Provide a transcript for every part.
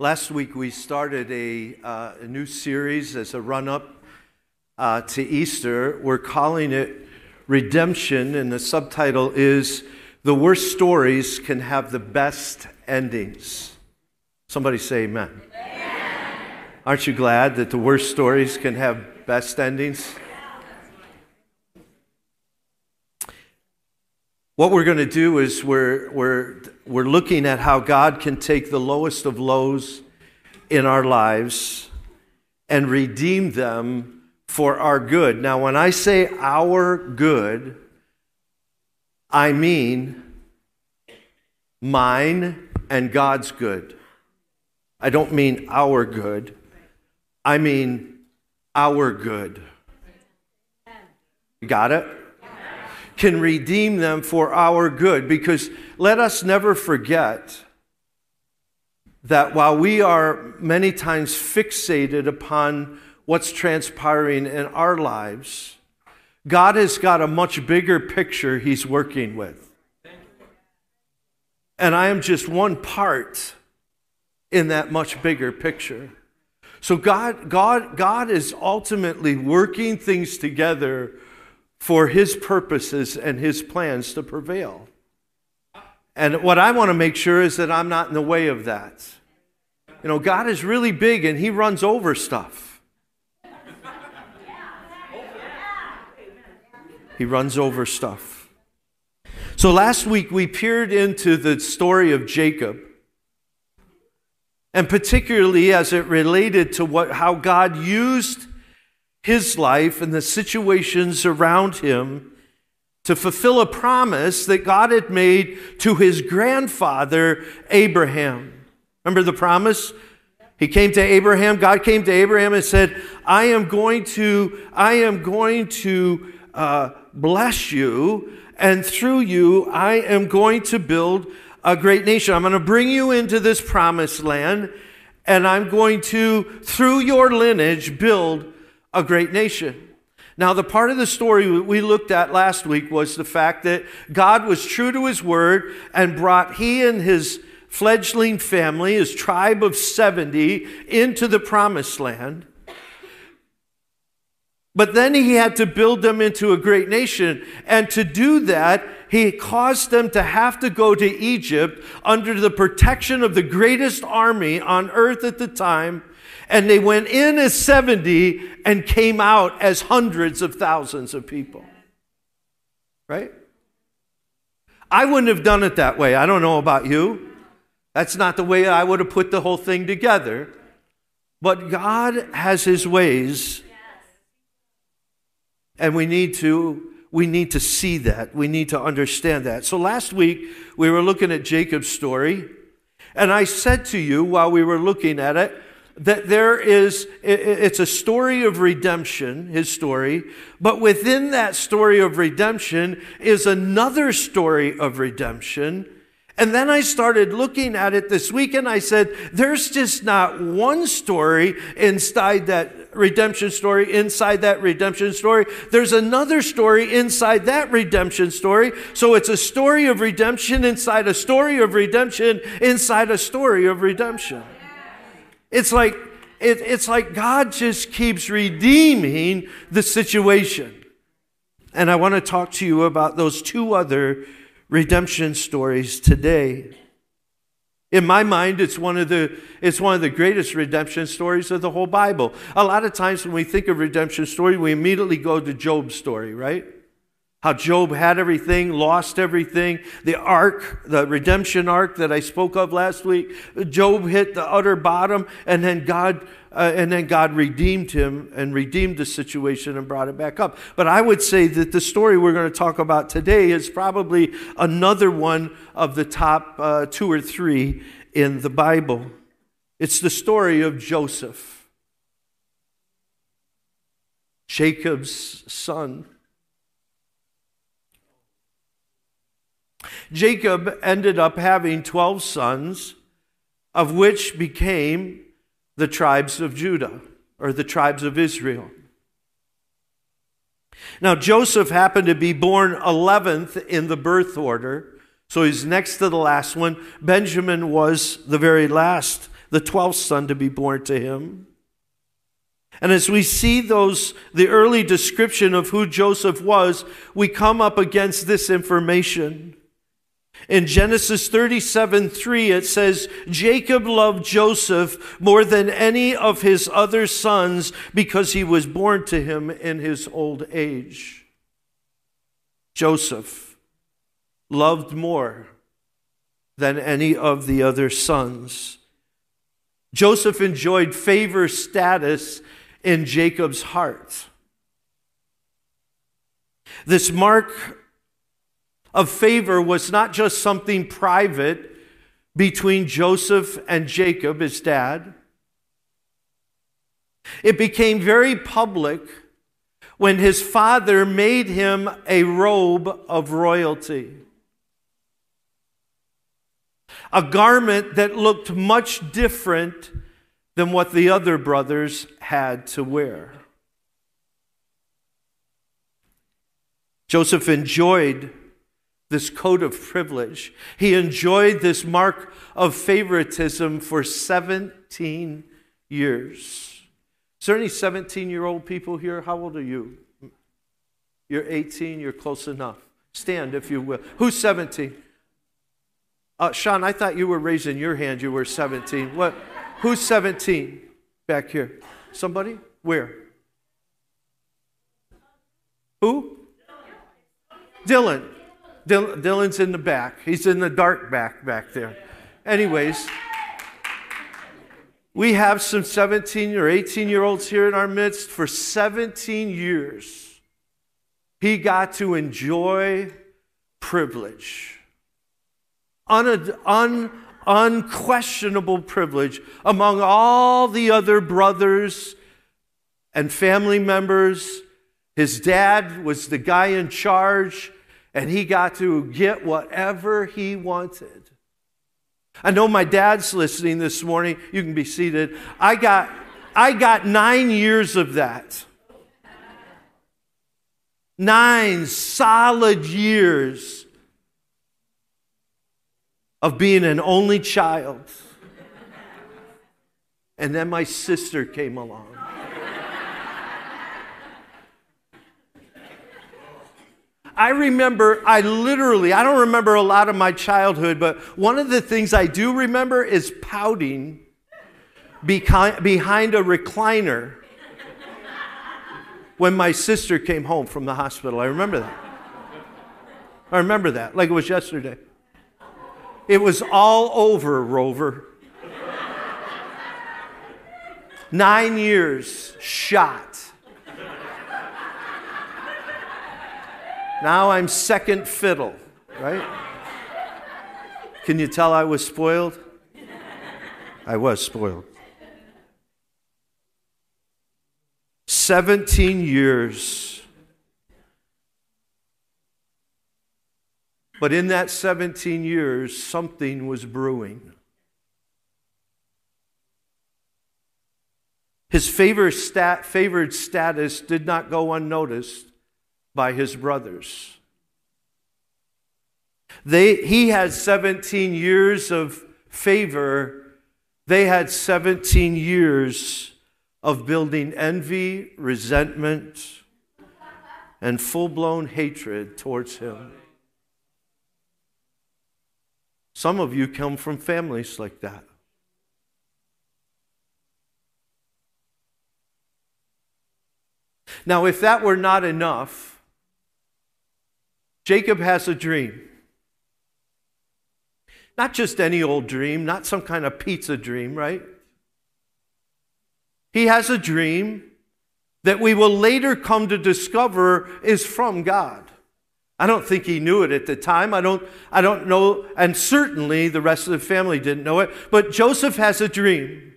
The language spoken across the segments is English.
Last week we started a, uh, a new series as a run up uh, to Easter. We're calling it Redemption, and the subtitle is The Worst Stories Can Have the Best Endings. Somebody say amen. amen. Aren't you glad that the worst stories can have best endings? What we're going to do is we're, we're, we're looking at how God can take the lowest of lows in our lives and redeem them for our good. Now, when I say our good, I mean mine and God's good. I don't mean our good, I mean our good. You got it? Can redeem them for our good. Because let us never forget that while we are many times fixated upon what's transpiring in our lives, God has got a much bigger picture He's working with. And I am just one part in that much bigger picture. So God, God, God is ultimately working things together for his purposes and his plans to prevail. And what I want to make sure is that I'm not in the way of that. You know, God is really big and he runs over stuff. He runs over stuff. So last week we peered into the story of Jacob. And particularly as it related to what, how God used his life and the situations around him to fulfill a promise that God had made to his grandfather, Abraham. Remember the promise? He came to Abraham, God came to Abraham and said, I am going to, I am going to uh, bless you, and through you, I am going to build a great nation. I'm going to bring you into this promised land, and I'm going to, through your lineage, build a great nation. Now, the part of the story we looked at last week was the fact that God was true to his word and brought he and his fledgling family, his tribe of 70, into the promised land. But then he had to build them into a great nation. And to do that, he caused them to have to go to Egypt under the protection of the greatest army on earth at the time, and they went in as 70 and came out as hundreds of thousands of people. Right? I wouldn't have done it that way. I don't know about you. That's not the way I would have put the whole thing together. But God has his ways. And we need to we need to see that. We need to understand that. So last week we were looking at Jacob's story, and I said to you while we were looking at it, that there is, it's a story of redemption, his story, but within that story of redemption is another story of redemption. And then I started looking at it this week and I said, there's just not one story inside that redemption story, inside that redemption story. There's another story inside that redemption story. So it's a story of redemption inside a story of redemption inside a story of redemption. It's like, it, it's like God just keeps redeeming the situation. And I want to talk to you about those two other redemption stories today. In my mind, it's one, of the, it's one of the greatest redemption stories of the whole Bible. A lot of times when we think of redemption story, we immediately go to Job's story, right? How Job had everything, lost everything. The arc, the redemption arc that I spoke of last week, Job hit the utter bottom, and then God, uh, and then God redeemed him and redeemed the situation and brought it back up. But I would say that the story we're going to talk about today is probably another one of the top uh, two or three in the Bible. It's the story of Joseph, Jacob's son. Jacob ended up having 12 sons, of which became the tribes of Judah, or the tribes of Israel. Now, Joseph happened to be born 11th in the birth order, so he's next to the last one. Benjamin was the very last the 12th son to be born to him. And as we see those, the early description of who Joseph was, we come up against this information. In Genesis 37 3, it says, Jacob loved Joseph more than any of his other sons because he was born to him in his old age. Joseph loved more than any of the other sons. Joseph enjoyed favor status in Jacob's heart. This mark of favor was not just something private between Joseph and Jacob, his dad. It became very public when his father made him a robe of royalty. A garment that looked much different than what the other brothers had to wear. Joseph enjoyed this coat of privilege. He enjoyed this mark of favoritism for 17 years. Is there any 17 year old people here? How old are you? You're 18, you're close enough. Stand if you will. Who's 17? Uh, Sean, I thought you were raising your hand, you were 17. What? Who's 17 back here? Somebody? Where? Who? Dylan. Dylan's in the back. He's in the dark back back there. Anyways, we have some 17 or 18 year olds here in our midst. For 17 years, he got to enjoy privilege. Un- un- unquestionable privilege among all the other brothers and family members. His dad was the guy in charge, and he got to get whatever he wanted. I know my dad's listening this morning. You can be seated. I got, I got nine years of that. Nine solid years of being an only child. And then my sister came along. I remember, I literally, I don't remember a lot of my childhood, but one of the things I do remember is pouting behind a recliner when my sister came home from the hospital. I remember that. I remember that like it was yesterday. It was all over, Rover. Nine years shot. Now I'm second fiddle, right? Can you tell I was spoiled? I was spoiled. 17 years But in that 17 years, something was brewing. His favored, stat, favored status did not go unnoticed by his brothers. They, he had 17 years of favor, they had 17 years of building envy, resentment, and full blown hatred towards him. Some of you come from families like that. Now, if that were not enough, Jacob has a dream. Not just any old dream, not some kind of pizza dream, right? He has a dream that we will later come to discover is from God. I don't think he knew it at the time. I don't, I don't know, and certainly the rest of the family didn't know it. But Joseph has a dream.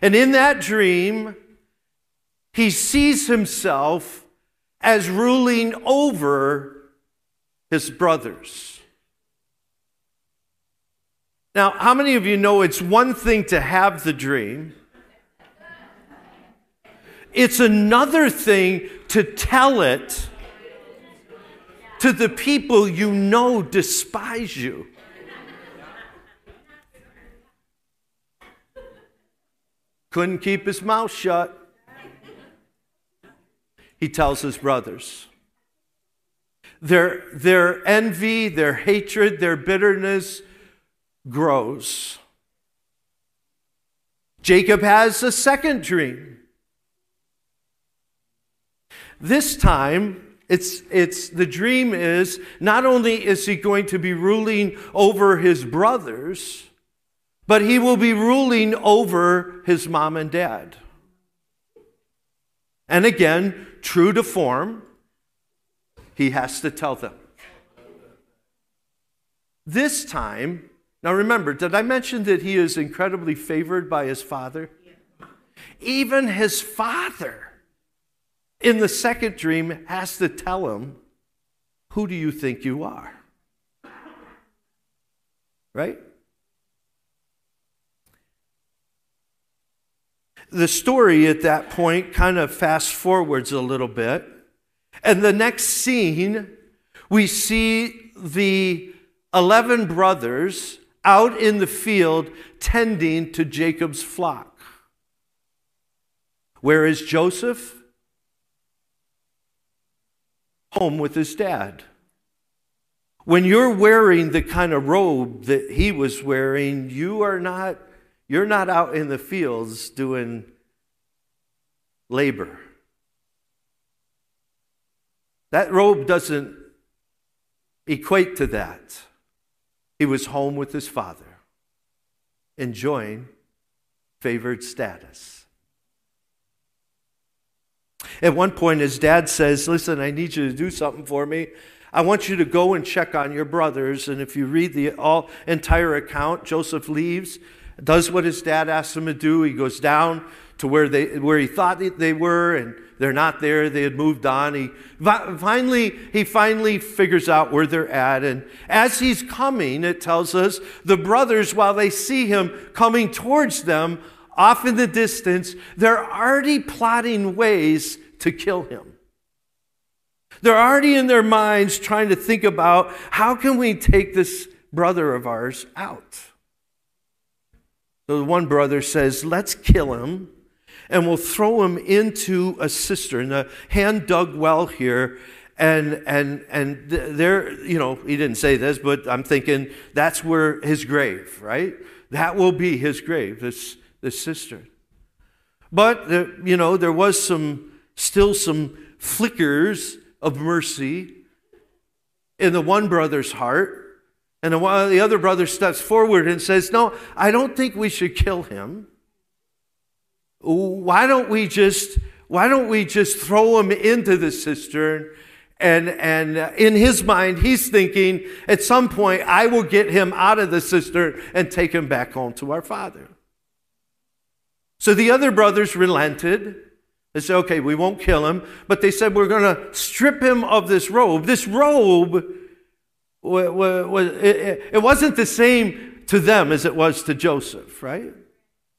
And in that dream, he sees himself as ruling over his brothers. Now, how many of you know it's one thing to have the dream? It's another thing to tell it to the people you know despise you. Couldn't keep his mouth shut. He tells his brothers. Their, their envy, their hatred, their bitterness grows. Jacob has a second dream. This time, it's, it's, the dream is not only is he going to be ruling over his brothers, but he will be ruling over his mom and dad. And again, true to form, he has to tell them. This time, now remember, did I mention that he is incredibly favored by his father? Even his father in the second dream has to tell him, Who do you think you are? Right? The story at that point kind of fast forwards a little bit. And the next scene, we see the 11 brothers out in the field tending to Jacob's flock. Where is Joseph? home with his dad. When you're wearing the kind of robe that he was wearing, you are not you're not out in the fields doing labor. That robe doesn't equate to that. He was home with his father, enjoying favored status. At one point, his dad says, Listen, I need you to do something for me. I want you to go and check on your brothers. And if you read the all, entire account, Joseph leaves, does what his dad asks him to do. He goes down to where, they, where he thought they were, and they're not there. They had moved on. He finally, he finally figures out where they're at. And as he's coming, it tells us the brothers, while they see him coming towards them, off in the distance, they're already plotting ways to kill him. They're already in their minds trying to think about how can we take this brother of ours out? The one brother says, Let's kill him and we'll throw him into a cistern, a hand dug well here. And, and, and there, you know, he didn't say this, but I'm thinking that's where his grave, right? That will be his grave, this the cistern. But, you know, there was some, still some flickers of mercy in the one brother's heart. And the other brother steps forward and says, No, I don't think we should kill him. Why don't we just, why don't we just throw him into the cistern? And, and in his mind, he's thinking, at some point, I will get him out of the cistern and take him back home to our father. So the other brothers relented. They said, okay, we won't kill him. But they said, we're going to strip him of this robe. This robe, it wasn't the same to them as it was to Joseph, right?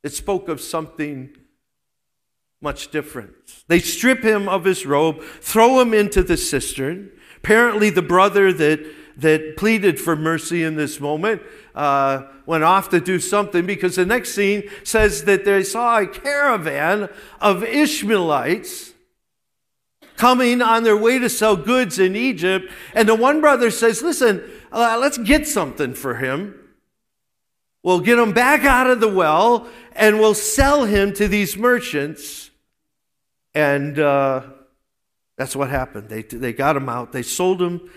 It spoke of something much different. They strip him of his robe, throw him into the cistern. Apparently, the brother that, that pleaded for mercy in this moment uh, went off to do something because the next scene says that they saw a caravan of Ishmaelites coming on their way to sell goods in Egypt. And the one brother says, Listen, uh, let's get something for him. We'll get him back out of the well and we'll sell him to these merchants. And uh, that's what happened. They, they got him out, they sold him,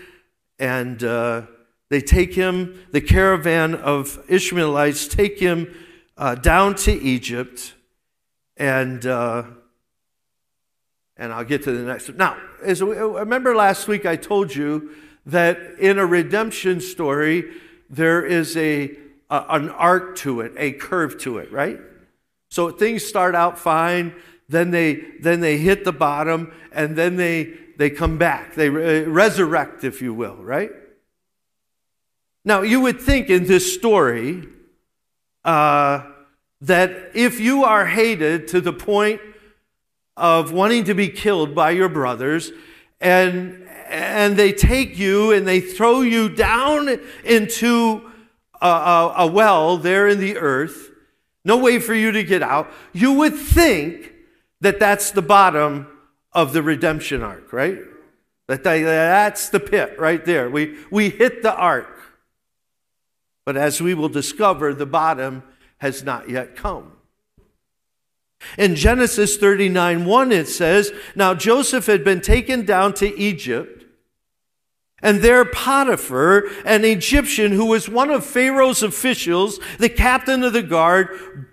and uh, they take him, the caravan of Ishmaelites take him uh, down to Egypt, and uh, and I'll get to the next. Now, as we, remember last week, I told you that in a redemption story, there is a, a an arc to it, a curve to it, right? So things start out fine, then they then they hit the bottom, and then they they come back. They re- resurrect, if you will, right? Now, you would think in this story uh, that if you are hated to the point of wanting to be killed by your brothers, and, and they take you and they throw you down into a, a, a well there in the earth, no way for you to get out, you would think that that's the bottom of the redemption arc, right? That that's the pit right there. We, we hit the arc. But as we will discover, the bottom has not yet come. In Genesis 39 1, it says, Now Joseph had been taken down to Egypt, and there Potiphar, an Egyptian who was one of Pharaoh's officials, the captain of the guard,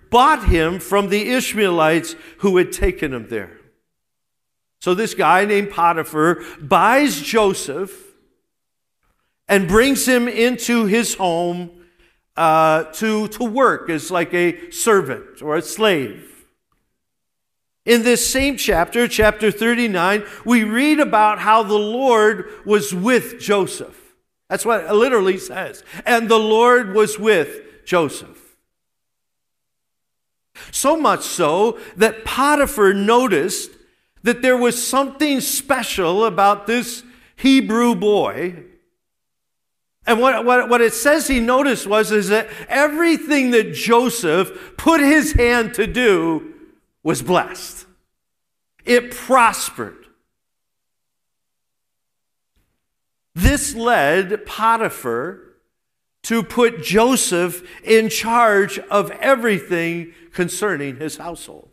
bought him from the Ishmaelites who had taken him there. So this guy named Potiphar buys Joseph and brings him into his home uh, to, to work as like a servant or a slave. In this same chapter, chapter 39, we read about how the Lord was with Joseph. That's what it literally says. And the Lord was with Joseph. So much so that Potiphar noticed that there was something special about this Hebrew boy. And what, what, what it says he noticed was is that everything that Joseph put his hand to do was blessed. It prospered. This led Potiphar to put Joseph in charge of everything concerning his household.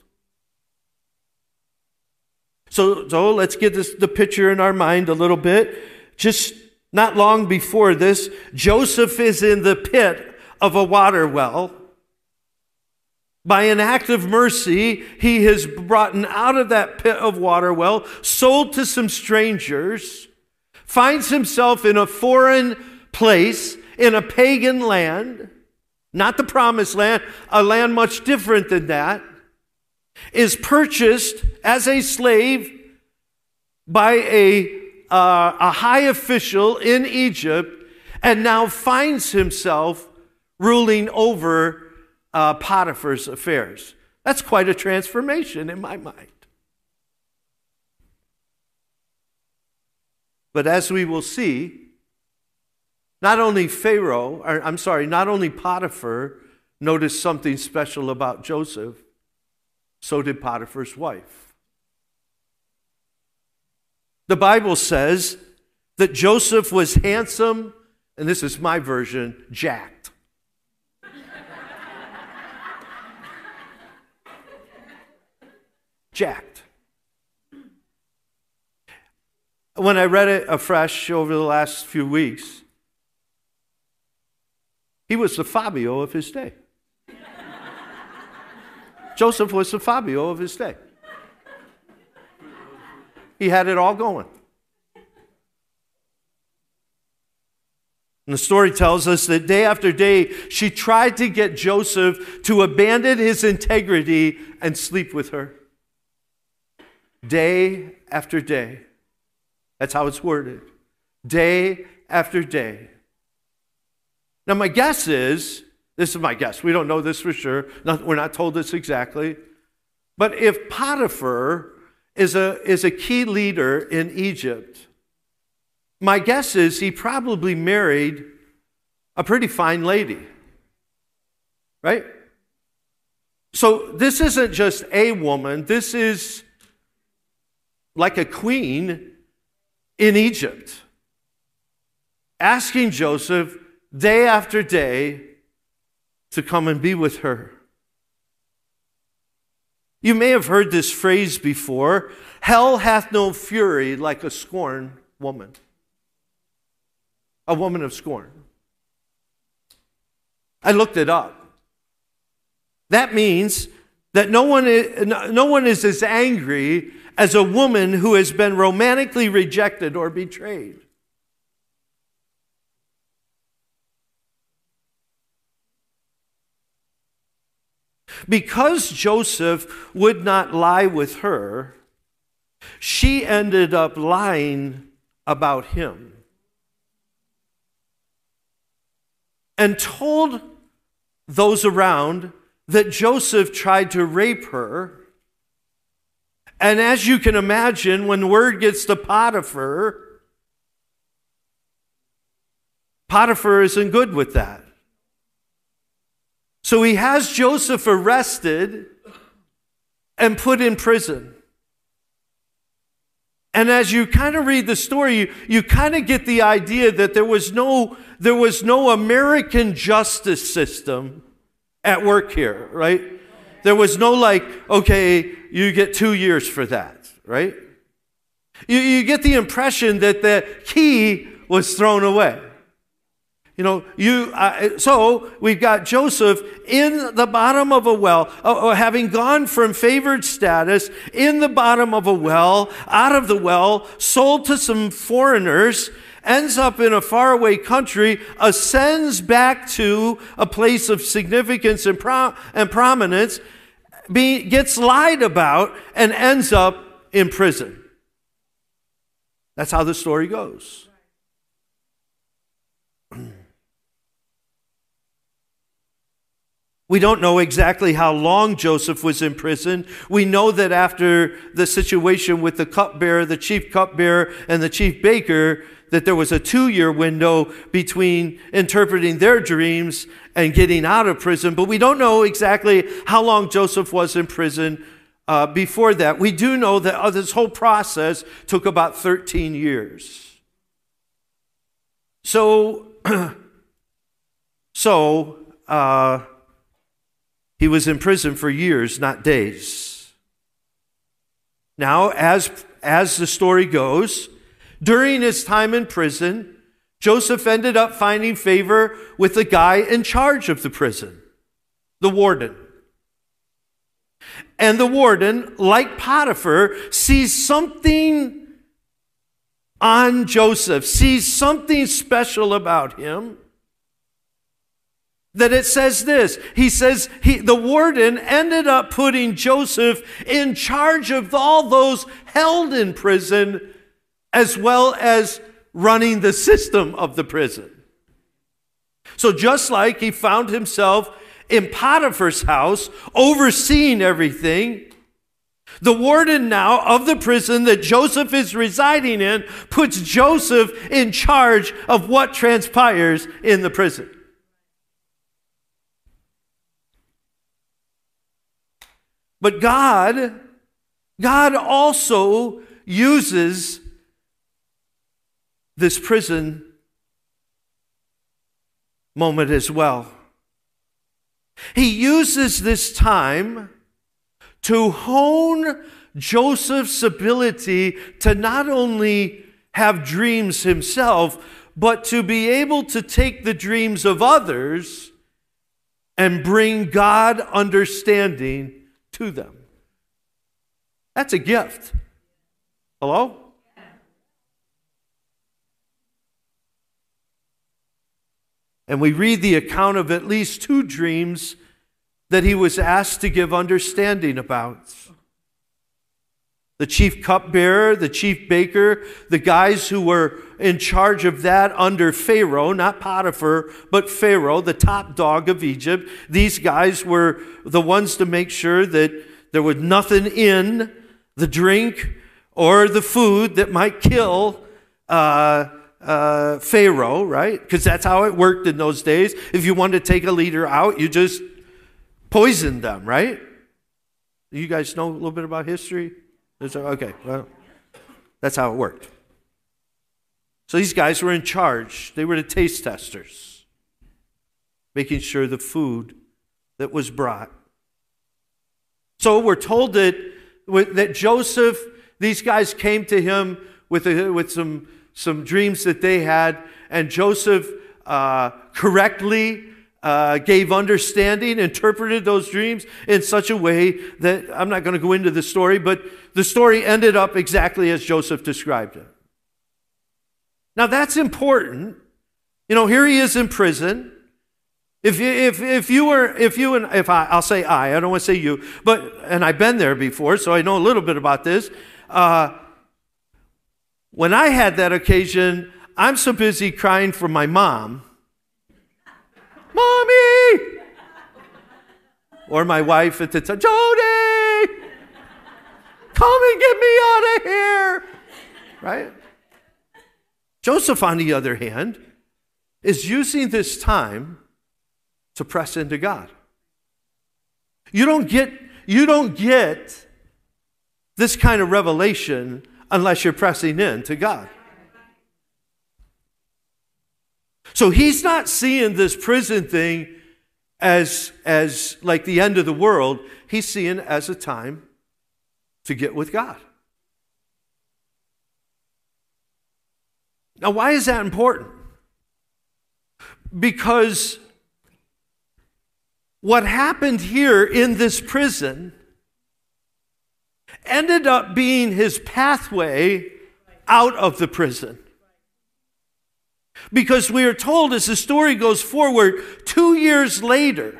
So, so let's get this, the picture in our mind a little bit. Just not long before this, Joseph is in the pit of a water well. By an act of mercy, he has brought out of that pit of water well, sold to some strangers, finds himself in a foreign place, in a pagan land, not the promised land, a land much different than that is purchased as a slave by a, uh, a high official in Egypt and now finds himself ruling over uh, Potiphar's affairs. That's quite a transformation in my mind. But as we will see, not only Pharaoh, or I'm sorry, not only Potiphar noticed something special about Joseph, so did Potiphar's wife. The Bible says that Joseph was handsome, and this is my version, jacked. Jacked. When I read it afresh over the last few weeks, he was the Fabio of his day. Joseph was the Fabio of his day. He had it all going. And the story tells us that day after day, she tried to get Joseph to abandon his integrity and sleep with her. Day after day. That's how it's worded. Day after day. Now, my guess is this is my guess. We don't know this for sure. We're not told this exactly. But if Potiphar is a, is a key leader in Egypt, my guess is he probably married a pretty fine lady. Right? So this isn't just a woman, this is like a queen in Egypt, asking Joseph day after day to come and be with her. You may have heard this phrase before hell hath no fury like a scorned woman, a woman of scorn. I looked it up. That means that no one, is, no one is as angry as a woman who has been romantically rejected or betrayed. Because Joseph would not lie with her, she ended up lying about him and told those around that Joseph tried to rape her. And as you can imagine, when word gets to Potiphar, Potiphar isn't good with that. So he has Joseph arrested and put in prison. And as you kind of read the story, you, you kind of get the idea that there was no there was no American justice system at work here, right? There was no like, okay, you get two years for that, right? You, you get the impression that the key was thrown away. You know, you, uh, so we've got Joseph in the bottom of a well, uh, uh, having gone from favored status in the bottom of a well, out of the well, sold to some foreigners, ends up in a faraway country, ascends back to a place of significance and, and prominence, be, gets lied about, and ends up in prison. That's how the story goes. We don't know exactly how long Joseph was in prison. We know that after the situation with the cupbearer, the chief cupbearer, and the chief baker, that there was a two year window between interpreting their dreams and getting out of prison. But we don't know exactly how long Joseph was in prison uh, before that. We do know that uh, this whole process took about 13 years. So, so, uh, he was in prison for years, not days. Now, as, as the story goes, during his time in prison, Joseph ended up finding favor with the guy in charge of the prison, the warden. And the warden, like Potiphar, sees something on Joseph, sees something special about him that it says this. He says he, the warden ended up putting Joseph in charge of all those held in prison as well as running the system of the prison. So just like he found himself in Potiphar's house overseeing everything, the warden now of the prison that Joseph is residing in puts Joseph in charge of what transpires in the prison. But God, God also uses this prison moment as well. He uses this time to hone Joseph's ability to not only have dreams himself, but to be able to take the dreams of others and bring God understanding to them. That's a gift. Hello? And we read the account of at least two dreams that he was asked to give understanding about. The chief cupbearer, the chief baker, the guys who were in charge of that under Pharaoh, not Potiphar, but Pharaoh, the top dog of Egypt. These guys were the ones to make sure that there was nothing in the drink or the food that might kill uh, uh, Pharaoh, right? Because that's how it worked in those days. If you wanted to take a leader out, you just poisoned them, right? You guys know a little bit about history? Okay, well, that's how it worked. So these guys were in charge. They were the taste testers, making sure the food that was brought. So we're told that, that Joseph, these guys came to him with, a, with some some dreams that they had, and Joseph uh, correctly uh, gave understanding, interpreted those dreams in such a way that I'm not going to go into the story, but the story ended up exactly as Joseph described it. Now that's important. You know, here he is in prison. If you, if, if you were, if you and, if I, I'll say I, I don't want to say you, but, and I've been there before, so I know a little bit about this. Uh, when I had that occasion, I'm so busy crying for my mom. Mommy! Or my wife at the time, Jody! Come and get me out of here! Right? Joseph, on the other hand, is using this time to press into God. You don't get, you don't get this kind of revelation unless you're pressing in to God. So he's not seeing this prison thing as, as like the end of the world. He's seeing it as a time to get with God. Now, why is that important? Because what happened here in this prison ended up being his pathway out of the prison. Because we are told as the story goes forward, two years later,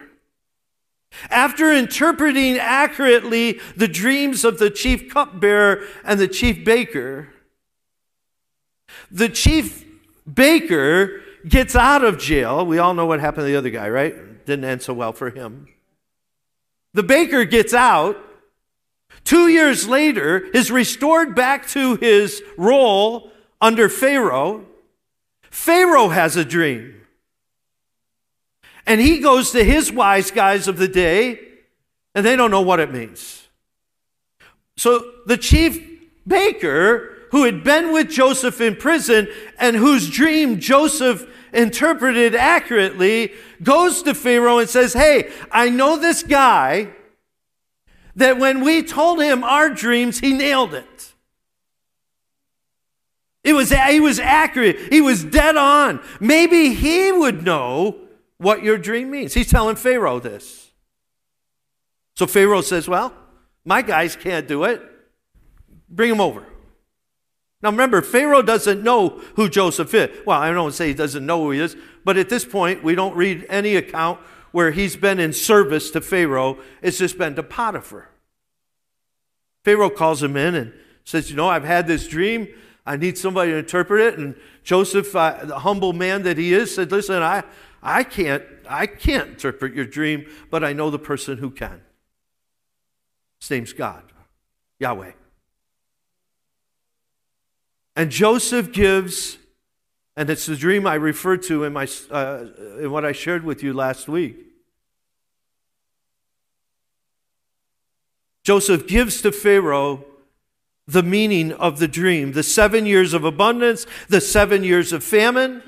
after interpreting accurately the dreams of the chief cupbearer and the chief baker, the chief baker gets out of jail. We all know what happened to the other guy, right? Didn't end so well for him. The baker gets out. Two years later, is restored back to his role under Pharaoh. Pharaoh has a dream. And he goes to his wise guys of the day, and they don't know what it means. So the chief baker, who had been with Joseph in prison and whose dream Joseph interpreted accurately, goes to Pharaoh and says, Hey, I know this guy that when we told him our dreams, he nailed it. It was, he was accurate. He was dead on. Maybe he would know what your dream means. He's telling Pharaoh this. So Pharaoh says, Well, my guys can't do it. Bring him over. Now remember, Pharaoh doesn't know who Joseph is. Well, I don't say he doesn't know who he is, but at this point, we don't read any account where he's been in service to Pharaoh. It's just been to Potiphar. Pharaoh calls him in and says, You know, I've had this dream. I need somebody to interpret it. And Joseph, uh, the humble man that he is, said, Listen, I, I, can't, I can't interpret your dream, but I know the person who can. His name's God, Yahweh. And Joseph gives, and it's the dream I referred to in, my, uh, in what I shared with you last week. Joseph gives to Pharaoh the meaning of the dream the seven years of abundance, the seven years of famine.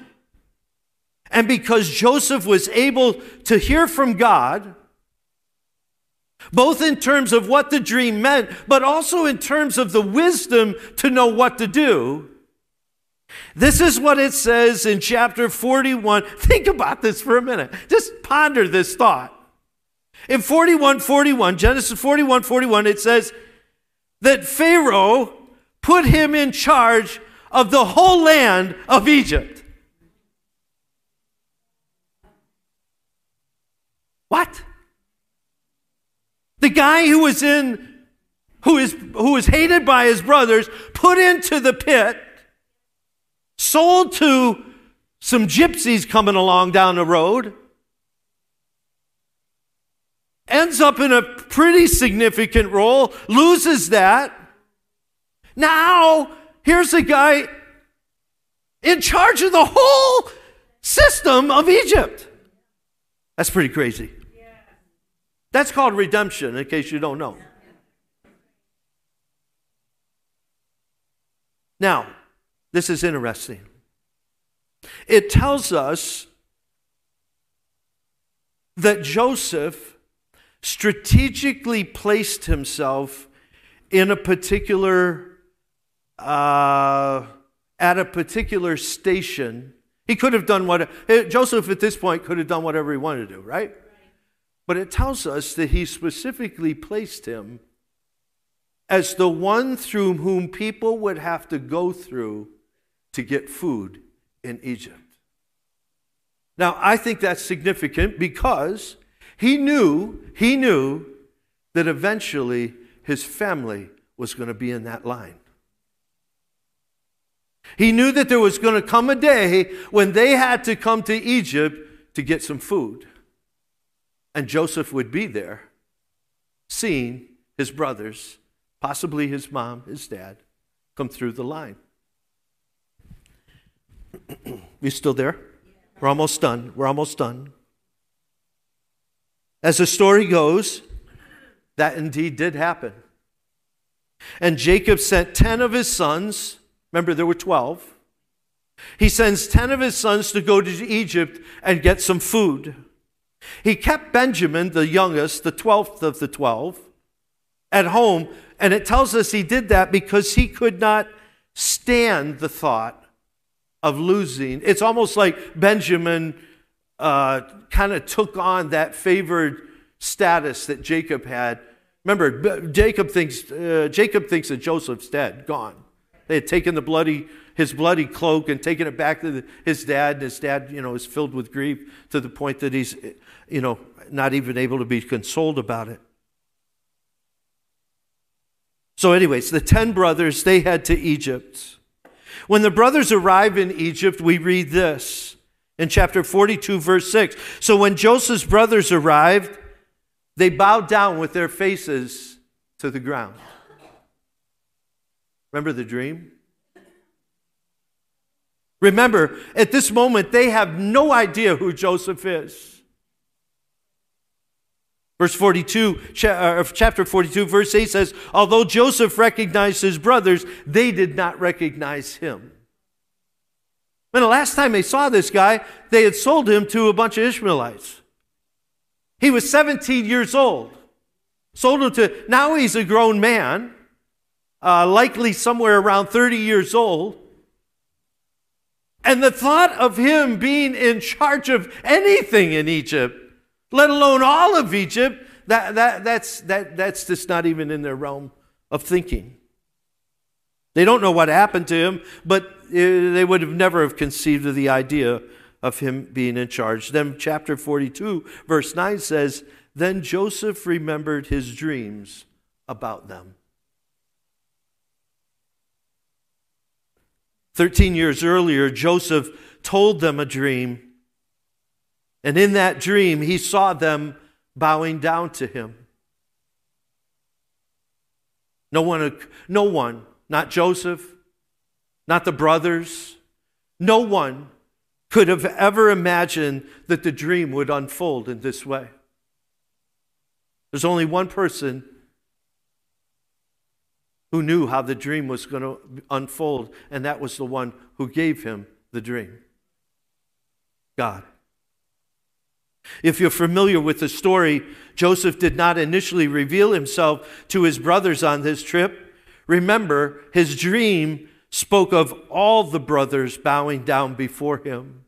And because Joseph was able to hear from God, both in terms of what the dream meant, but also in terms of the wisdom to know what to do. This is what it says in chapter 41. Think about this for a minute. Just ponder this thought. In 41 41, Genesis 41 41, it says that Pharaoh put him in charge of the whole land of Egypt. What? The guy who was in, who is, who was hated by his brothers, put into the pit, sold to some gypsies coming along down the road, ends up in a pretty significant role, loses that. Now, here's a guy in charge of the whole system of Egypt. That's pretty crazy. That's called redemption, in case you don't know. Now, this is interesting. It tells us that Joseph strategically placed himself in a particular, uh, at a particular station. He could have done what, Joseph at this point could have done whatever he wanted to do, right? But it tells us that he specifically placed him as the one through whom people would have to go through to get food in Egypt. Now, I think that's significant because he knew, he knew that eventually his family was going to be in that line. He knew that there was going to come a day when they had to come to Egypt to get some food. And Joseph would be there, seeing his brothers, possibly his mom, his dad, come through the line. You still there? We're almost done. We're almost done. As the story goes, that indeed did happen. And Jacob sent 10 of his sons, remember there were 12. He sends 10 of his sons to go to Egypt and get some food. He kept Benjamin, the youngest, the 12th of the 12, at home, and it tells us he did that because he could not stand the thought of losing. It's almost like Benjamin uh, kind of took on that favored status that Jacob had. Remember, Jacob thinks, uh, Jacob thinks that Joseph's dead, gone. They had taken the bloody, his bloody cloak and taken it back to the, his dad. And his dad, you know, is filled with grief to the point that he's, you know, not even able to be consoled about it. So, anyways, the 10 brothers, they head to Egypt. When the brothers arrive in Egypt, we read this in chapter 42, verse 6. So, when Joseph's brothers arrived, they bowed down with their faces to the ground. Remember the dream? Remember, at this moment, they have no idea who Joseph is. Verse 42, uh, chapter 42, verse 8 says, Although Joseph recognized his brothers, they did not recognize him. When the last time they saw this guy, they had sold him to a bunch of Ishmaelites. He was 17 years old. Sold him to, now he's a grown man, uh, likely somewhere around 30 years old. And the thought of him being in charge of anything in Egypt let alone all of Egypt, that, that, that's, that, that's just not even in their realm of thinking. They don't know what happened to him, but uh, they would have never have conceived of the idea of him being in charge. Then chapter 42, verse 9 says, Then Joseph remembered his dreams about them. Thirteen years earlier, Joseph told them a dream and in that dream, he saw them bowing down to him. No one, no one, not Joseph, not the brothers, no one could have ever imagined that the dream would unfold in this way. There's only one person who knew how the dream was going to unfold, and that was the one who gave him the dream God. If you're familiar with the story, Joseph did not initially reveal himself to his brothers on this trip. Remember, his dream spoke of all the brothers bowing down before him.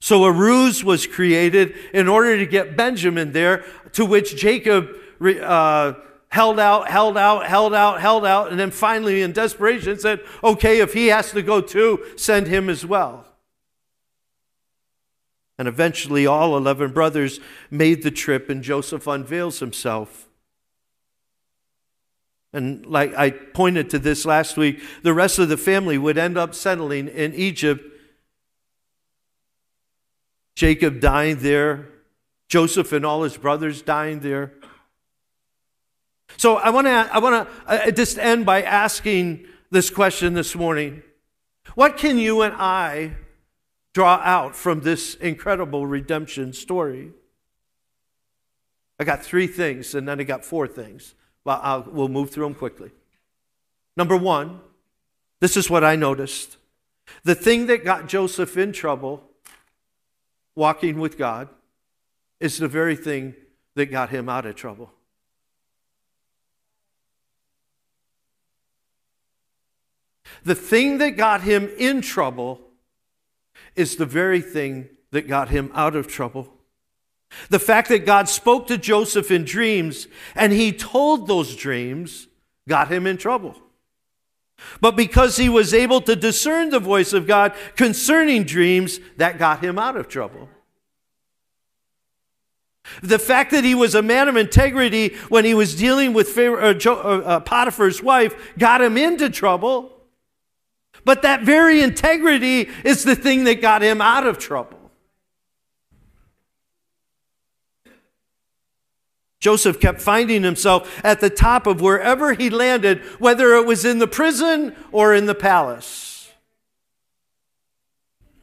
So a ruse was created in order to get Benjamin there, to which Jacob uh, held out, held out, held out, held out, and then finally, in desperation, said, Okay, if he has to go too, send him as well. And eventually, all 11 brothers made the trip, and Joseph unveils himself. And like I pointed to this last week, the rest of the family would end up settling in Egypt. Jacob dying there, Joseph and all his brothers dying there. So I want to I want to uh, just end by asking this question this morning. What can you and I draw out from this incredible redemption story? I got three things, and then I got four things. Well, I'll, we'll move through them quickly. Number one, this is what I noticed. The thing that got Joseph in trouble, walking with God, is the very thing that got him out of trouble. The thing that got him in trouble is the very thing that got him out of trouble. The fact that God spoke to Joseph in dreams and he told those dreams got him in trouble. But because he was able to discern the voice of God concerning dreams, that got him out of trouble. The fact that he was a man of integrity when he was dealing with uh, uh, Potiphar's wife got him into trouble. But that very integrity is the thing that got him out of trouble. Joseph kept finding himself at the top of wherever he landed, whether it was in the prison or in the palace.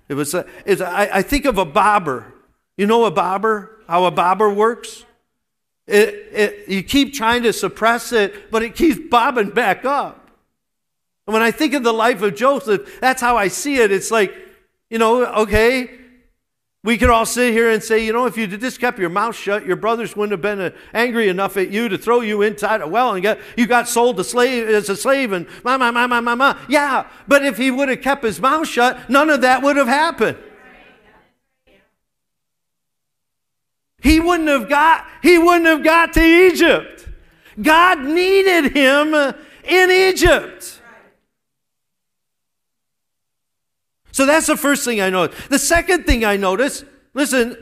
It was I think of a bobber. You know a bobber? How a bobber works? it, it, you keep trying to suppress it, but it keeps bobbing back up. And when I think of the life of Joseph, that's how I see it. It's like, you know, okay, we could all sit here and say, you know, if you just kept your mouth shut, your brothers wouldn't have been uh, angry enough at you to throw you inside a well and get, you got sold to slave, as a slave and ma, ma, ma, ma, ma, ma. Yeah, but if he would have kept his mouth shut, none of that would have happened. He wouldn't have got, he wouldn't have got to Egypt. God needed him in Egypt. So that's the first thing I notice. The second thing I notice, listen,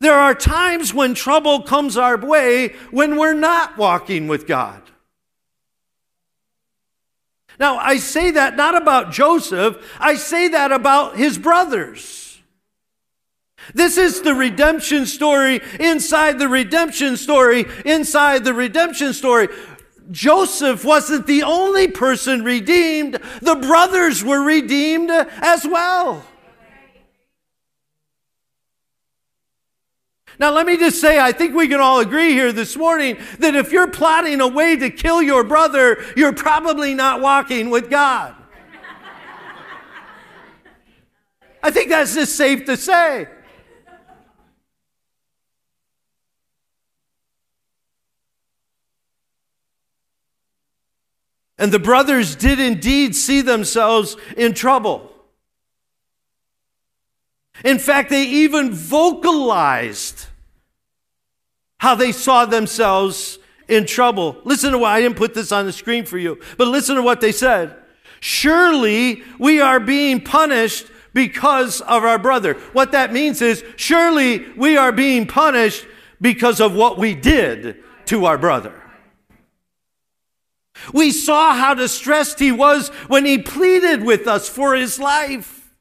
there are times when trouble comes our way when we're not walking with God. Now, I say that not about Joseph, I say that about his brothers. This is the redemption story inside the redemption story inside the redemption story. Joseph wasn't the only person redeemed, the brothers were redeemed as well. Now, let me just say, I think we can all agree here this morning that if you're plotting a way to kill your brother, you're probably not walking with God. I think that's just safe to say. And the brothers did indeed see themselves in trouble. In fact, they even vocalized how they saw themselves in trouble. Listen to why I didn't put this on the screen for you, but listen to what they said. Surely we are being punished because of our brother. What that means is, surely we are being punished because of what we did to our brother. We saw how distressed he was when he pleaded with us for his life.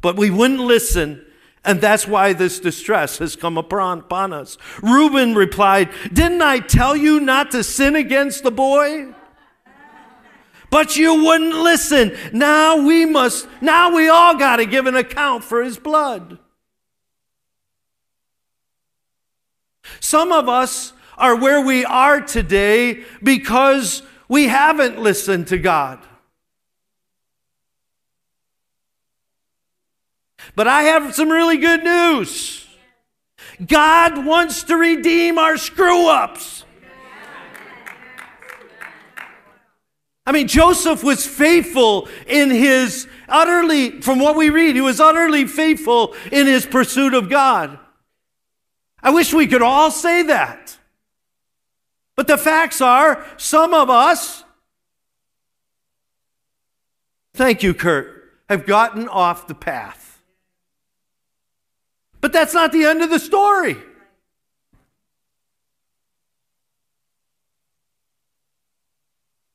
But we wouldn't listen, and that's why this distress has come upon, us. Reuben replied, Didn't I tell you not to sin against the boy? But you wouldn't listen. Now we must, now we all got to give an account for his blood. Some of us are where we are today because we haven't listened to God. But I have some really good news. God wants to redeem our screw ups. I mean, Joseph was faithful in his utterly, from what we read, he was utterly faithful in his pursuit of God. I wish we could all say that. But the facts are, some of us, thank you, Kurt, have gotten off the path. But that's not the end of the story.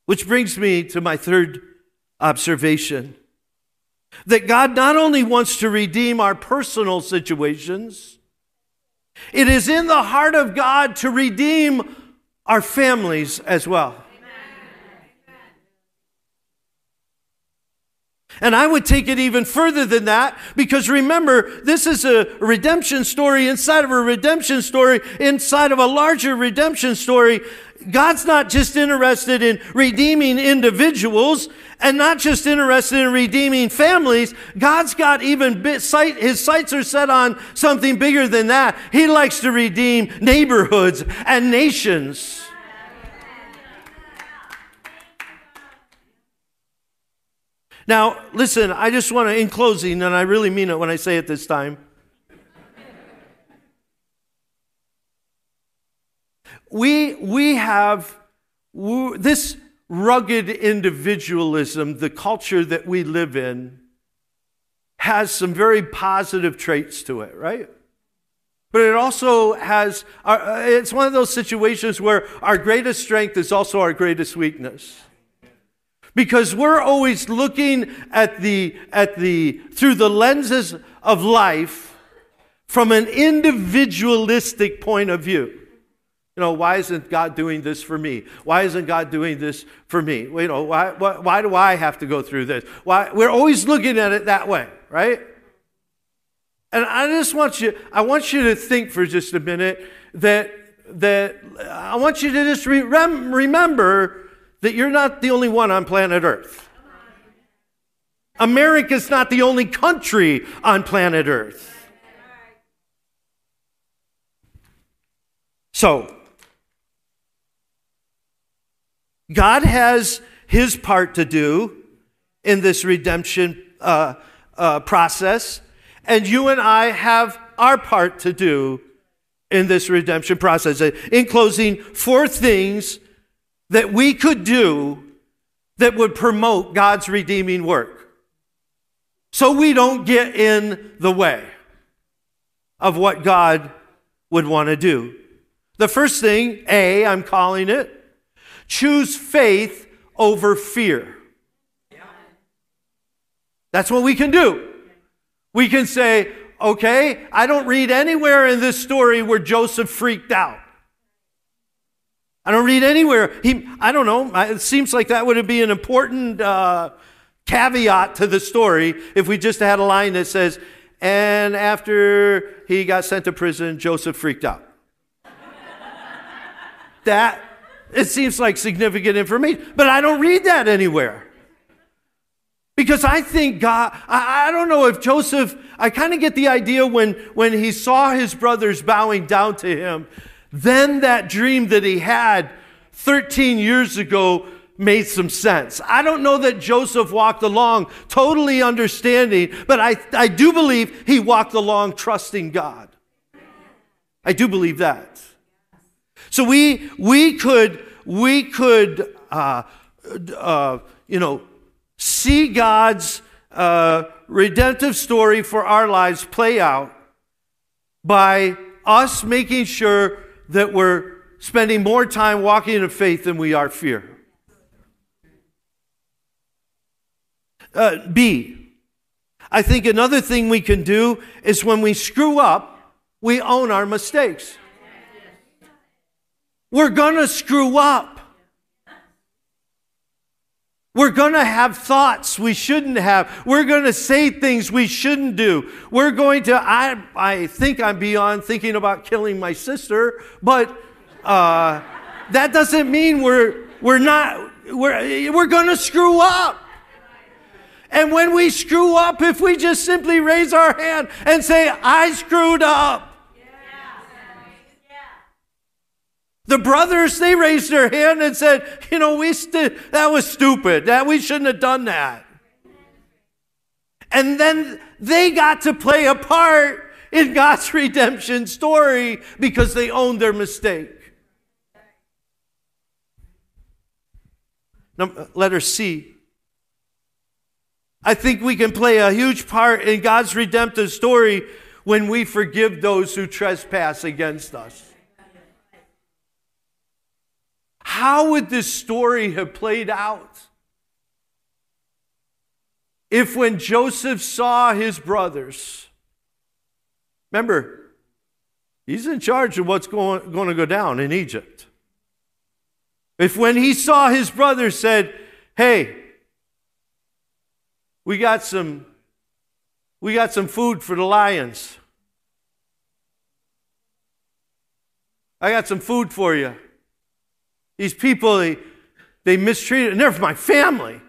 Which brings me to my third observation that God not only wants to redeem our personal situations, it is in the heart of God to redeem our families as well. And I would take it even further than that because remember, this is a redemption story inside of a redemption story, inside of a larger redemption story. God's not just interested in redeeming individuals and not just interested in redeeming families. God's got even bit sight, his sights are set on something bigger than that. He likes to redeem neighborhoods and nations. Now, listen, I just want to, in closing, and I really mean it when I say it this time. we, we have this rugged individualism, the culture that we live in, has some very positive traits to it, right? But it also has, uh, it's one of those situations where our greatest strength is also our greatest weakness. Because we're always looking at the, at the, through the lenses of life from an individualistic point of view. You know, why isn't God doing this for me? Why isn't God doing this for me? You know, why, why, why do I have to go through this? Why? We're always looking at it that way, right? And I just want you, I want you to think for just a minute that, that I want you to just re- remember that you're not the only one on planet Earth. America's not the only country on planet Earth. So, God has his part to do in this redemption uh, uh, process, and you and I have our part to do in this redemption process. In closing, four things that we could do that would promote God's redeeming work so we don't get in the way of what God would want to do. The first thing, A, I'm calling it, choose faith over fear. That's what we can do. We can say, okay, I don't read anywhere in this story where Joseph freaked out. I don't read anywhere. He, I don't know. It seems like that would be an important uh, caveat to the story if we just had a line that says, and after he got sent to prison, Joseph freaked out. that, it seems like significant information, but I don't read that anywhere. Because I think God, I, I don't know if Joseph, I kind of get the idea when, when he saw his brothers bowing down to him, then that dream that he had 13 years ago made some sense. I don't know that Joseph walked along totally understanding, but I, I do believe he walked along trusting God. I do believe that. So we, we could, we could, uh, uh, you know, see God's uh, redemptive story for our lives play out by us making sure that we're spending more time walking in faith than we are fear. Uh, B, I think another thing we can do is when we screw up, we own our mistakes. We're going to screw up. We're going to have thoughts we shouldn't have. We're going to say things we shouldn't do. We're going to, I, I think I'm beyond thinking about killing my sister, but uh, that doesn't mean we're, we're not, we're, we're going to screw up. And when we screw up, if we just simply raise our hand and say, I screwed up, The brothers, they raised their hand and said, You know, we st- that was stupid. That we shouldn't have done that. And then they got to play a part in God's redemption story because they owned their mistake. Letter C. I think we can play a huge part in God's redemptive story when we forgive those who trespass against us. How would this story have played out? If when Joseph saw his brothers, remember, he's in charge of what's going, going to go down in Egypt. If when he saw his brothers said, hey, we got some we got some food for the lions. I got some food for you. These people, they, they mistreated, and they're my family.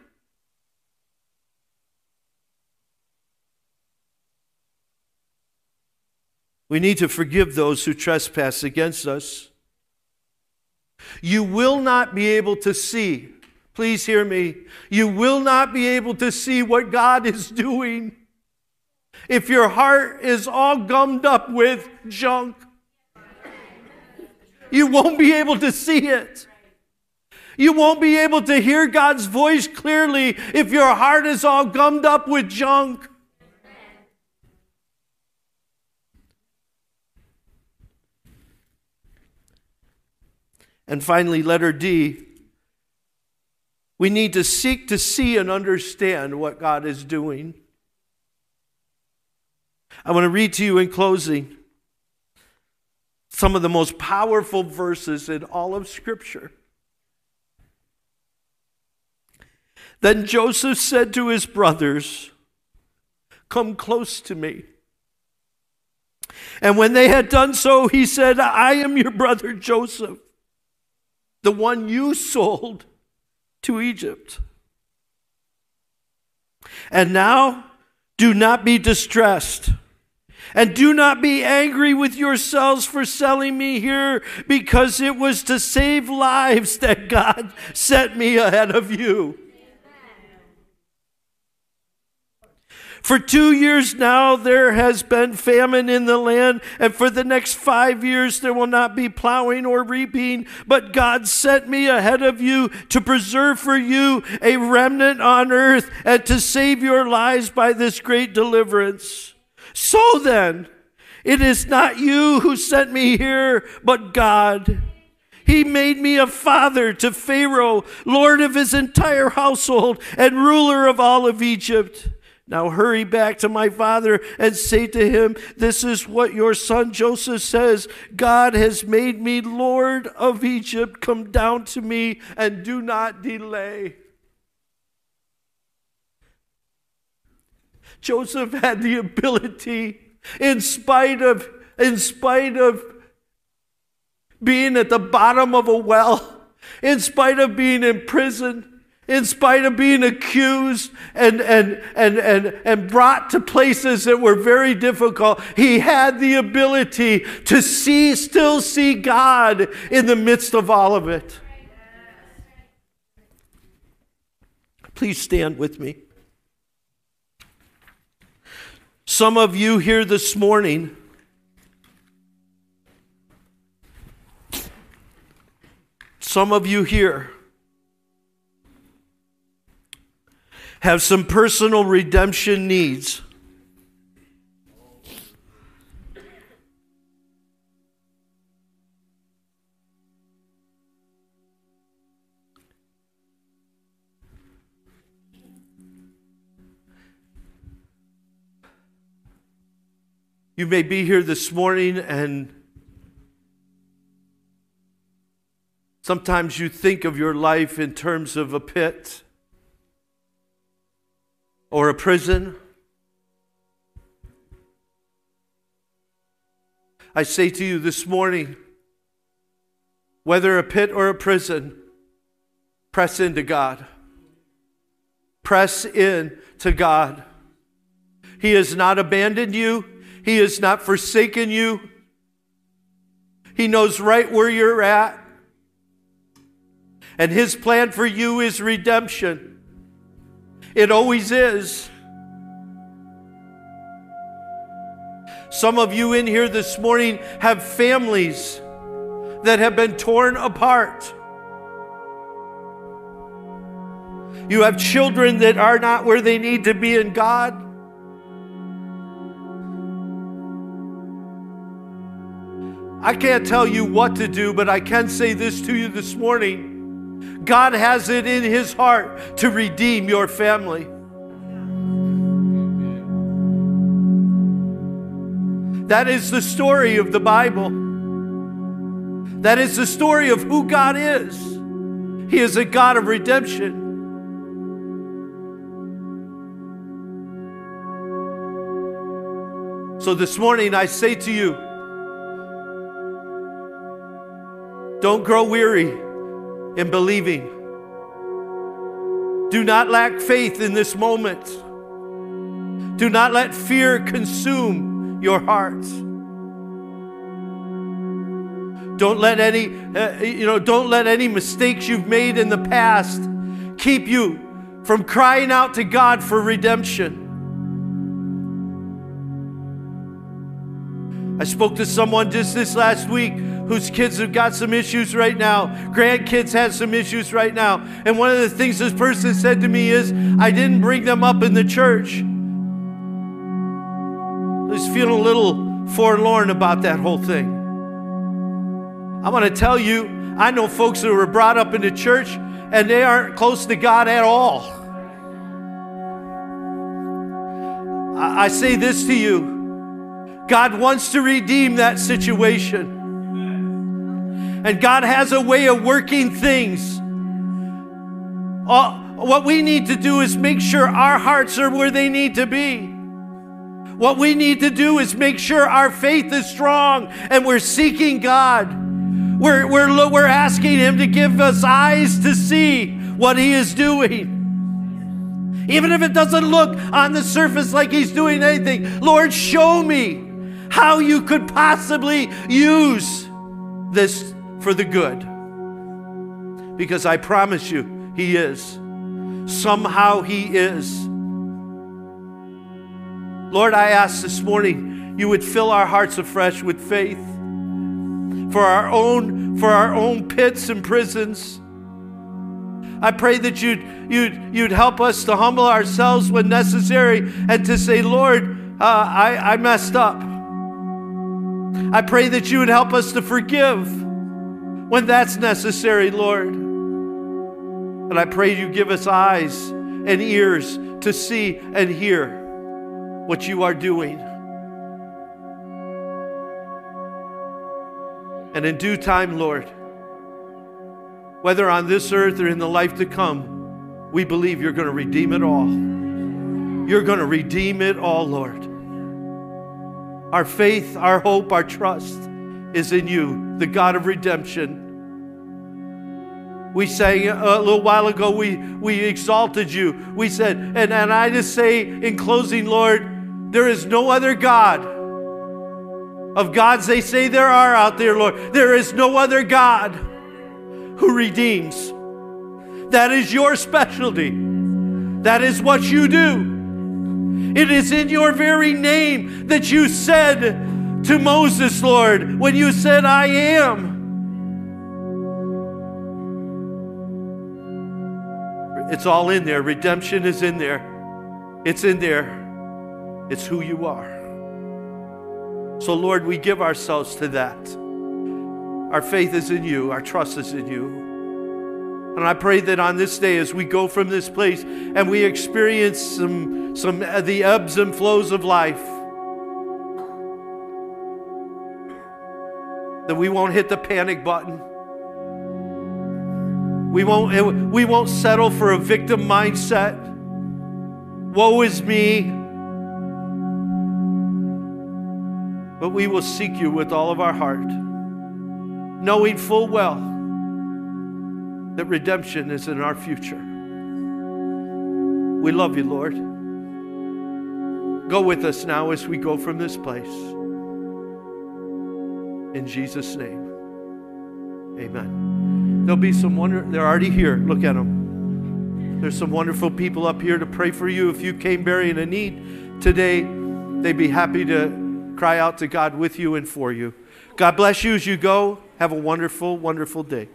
We need to forgive those who trespass against us. You will not be able to see, please hear me, you will not be able to see what God is doing if your heart is all gummed up with junk. You won't be able to see it. You won't be able to hear God's voice clearly if your heart is all gummed up with junk. And finally, letter D. We need to seek to see and understand what God is doing. I want to read to you in closing some of the most powerful verses in all of Scripture. Then Joseph said to his brothers, Come close to me. And when they had done so, he said, I am your brother Joseph, the one you sold to Egypt. And now do not be distressed. And do not be angry with yourselves for selling me here, because it was to save lives that God sent me ahead of you. For two years now, there has been famine in the land, and for the next five years, there will not be plowing or reaping. But God sent me ahead of you to preserve for you a remnant on earth and to save your lives by this great deliverance. So then, it is not you who sent me here, but God. He made me a father to Pharaoh, lord of his entire household, and ruler of all of Egypt. Now hurry back to my father and say to him, This is what your son Joseph says God has made me Lord of Egypt. Come down to me and do not delay. Joseph had the ability, in spite of, in spite of being at the bottom of a well, in spite of being in prison, in spite of being accused and, and, and, and, and brought to places that were very difficult, he had the ability to see, still see God in the midst of all of it. Please stand with me. Some of you here this morning, some of you here, have some personal redemption needs. You may be here this morning and sometimes you think of your life in terms of a pit or a prison. I say to you this morning whether a pit or a prison, press into God. Press in to God. He has not abandoned you, He has not forsaken you. He knows right where you're at. And His plan for you is redemption. It always is. Some of you in here this morning have families that have been torn apart. You have children that are not where they need to be in God. I can't tell you what to do, but I can say this to you this morning. God has it in His heart to redeem your family. That is the story of the Bible. That is the story of who God is. He is a God of redemption. So this morning I say to you, don't grow weary in believing. Do not lack faith in this moment. Do not let fear consume your hearts. Don't let any, uh, you know, don't let any mistakes you've made in the past keep you from crying out to God for redemption. I spoke to someone just this last week whose kids have got some issues right now. Grandkids have some issues right now. And one of the things this person said to me is, I didn't bring them up in the church. I was feeling a little forlorn about that whole thing. I want to tell you, I know folks that were brought up in the church and they aren't close to God at all. I say this to you God wants to redeem that situation. And God has a way of working things. Uh, what we need to do is make sure our hearts are where they need to be. What we need to do is make sure our faith is strong and we're seeking God. We're, we're, we're asking Him to give us eyes to see what He is doing. Even if it doesn't look on the surface like He's doing anything, Lord, show me how you could possibly use this for the good. Because I promise you, He is. Somehow He is. Lord, I ask this morning you would fill our hearts afresh with faith for our own for our own pits and prisons. I pray that you'd, you'd, you'd help us to humble ourselves when necessary and to say, Lord, uh, I, I messed up. I pray that you would help us to forgive when that's necessary, Lord. And I pray you give us eyes and ears to see and hear what you are doing. And in due time, Lord, whether on this earth or in the life to come, we believe you're going to redeem it all. You're going to redeem it all, Lord. Our faith, our hope, our trust is in you, the God of redemption. We sang uh, a little while ago, we, we exalted you. We said, and, and I just say in closing, Lord, there is no other God. Of gods they say there are out there, Lord. There is no other God who redeems. That is your specialty. That is what you do. It is in your very name that you said to Moses, Lord, when you said, I am. It's all in there. Redemption is in there. It's in there. It's who you are. So, Lord, we give ourselves to that. Our faith is in you, our trust is in you. And I pray that on this day, as we go from this place and we experience some, some uh, the ebbs and flows of life, that we won't hit the panic button. We won't, we won't settle for a victim mindset. Woe is me. But we will seek you with all of our heart, knowing full well that redemption is in our future. We love you, Lord. Go with us now as we go from this place. In Jesus' name, amen. There'll be some wonder, they're already here. Look at them. There's some wonderful people up here to pray for you. If you came bearing a need today, they'd be happy to cry out to God with you and for you. God bless you as you go. Have a wonderful, wonderful day.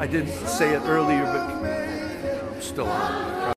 I didn't say it earlier, but I'm still on.